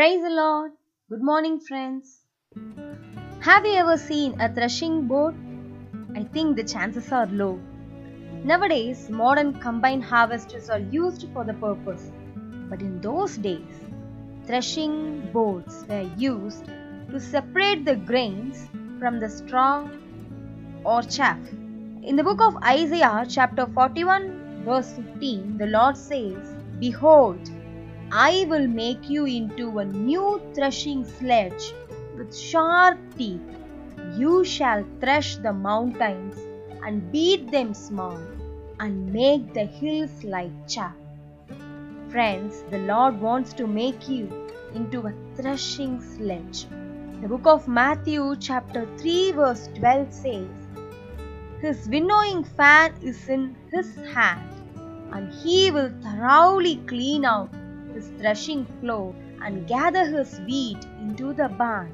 Praise the Lord. Good morning, friends. Have you ever seen a threshing board? I think the chances are low. Nowadays, modern combine harvesters are used for the purpose. But in those days, threshing boards were used to separate the grains from the straw or chaff. In the book of Isaiah, chapter 41, verse 15, the Lord says, Behold, I will make you into a new threshing sledge with sharp teeth. You shall thresh the mountains and beat them small and make the hills like chaff. Friends, the Lord wants to make you into a threshing sledge. The book of Matthew, chapter 3, verse 12 says, His winnowing fan is in his hand, and he will thoroughly clean out his threshing floor and gather his wheat into the barn,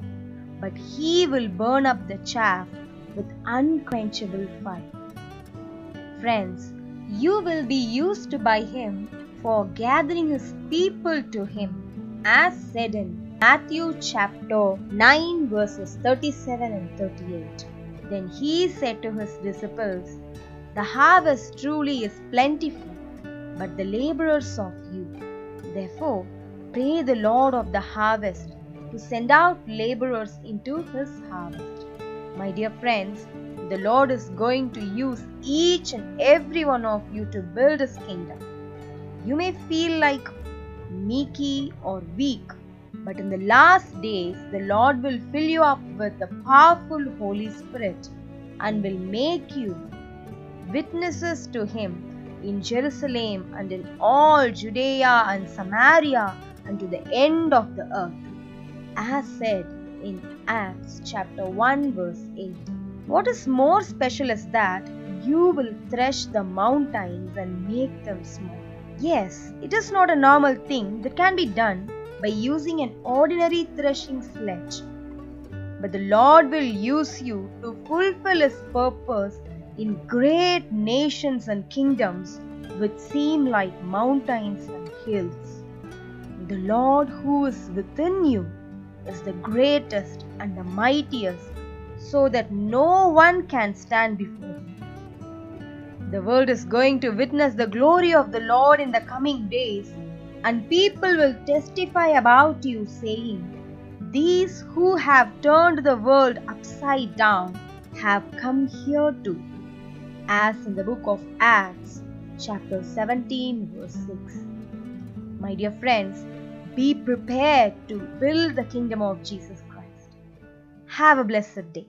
but he will burn up the chaff with unquenchable fire. Friends, you will be used by him for gathering his people to him, as said in Matthew chapter 9, verses 37 and 38. Then he said to his disciples, The harvest truly is plentiful, but the laborers are few. Therefore, pray the Lord of the harvest to send out laborers into his harvest. My dear friends, the Lord is going to use each and every one of you to build his kingdom. You may feel like meeky or weak, but in the last days, the Lord will fill you up with the powerful Holy Spirit and will make you witnesses to him in Jerusalem and in all Judea and Samaria and to the end of the earth, as said in Acts chapter 1, verse 8. What is more special is that you will thresh the mountains and make them small. Yes, it is not a normal thing that can be done by using an ordinary threshing sledge. But the Lord will use you to fulfill His purpose in great nations and kingdoms which seem like mountains and hills. The Lord who is within you is the greatest and the mightiest, so that no one can stand before him. The world is going to witness the glory of the Lord in the coming days, and people will testify about you, saying, These who have turned the world upside down have come here too as in the book of Acts, chapter 17, verse 6. My dear friends, be prepared to build the kingdom of Jesus Christ. Have a blessed day.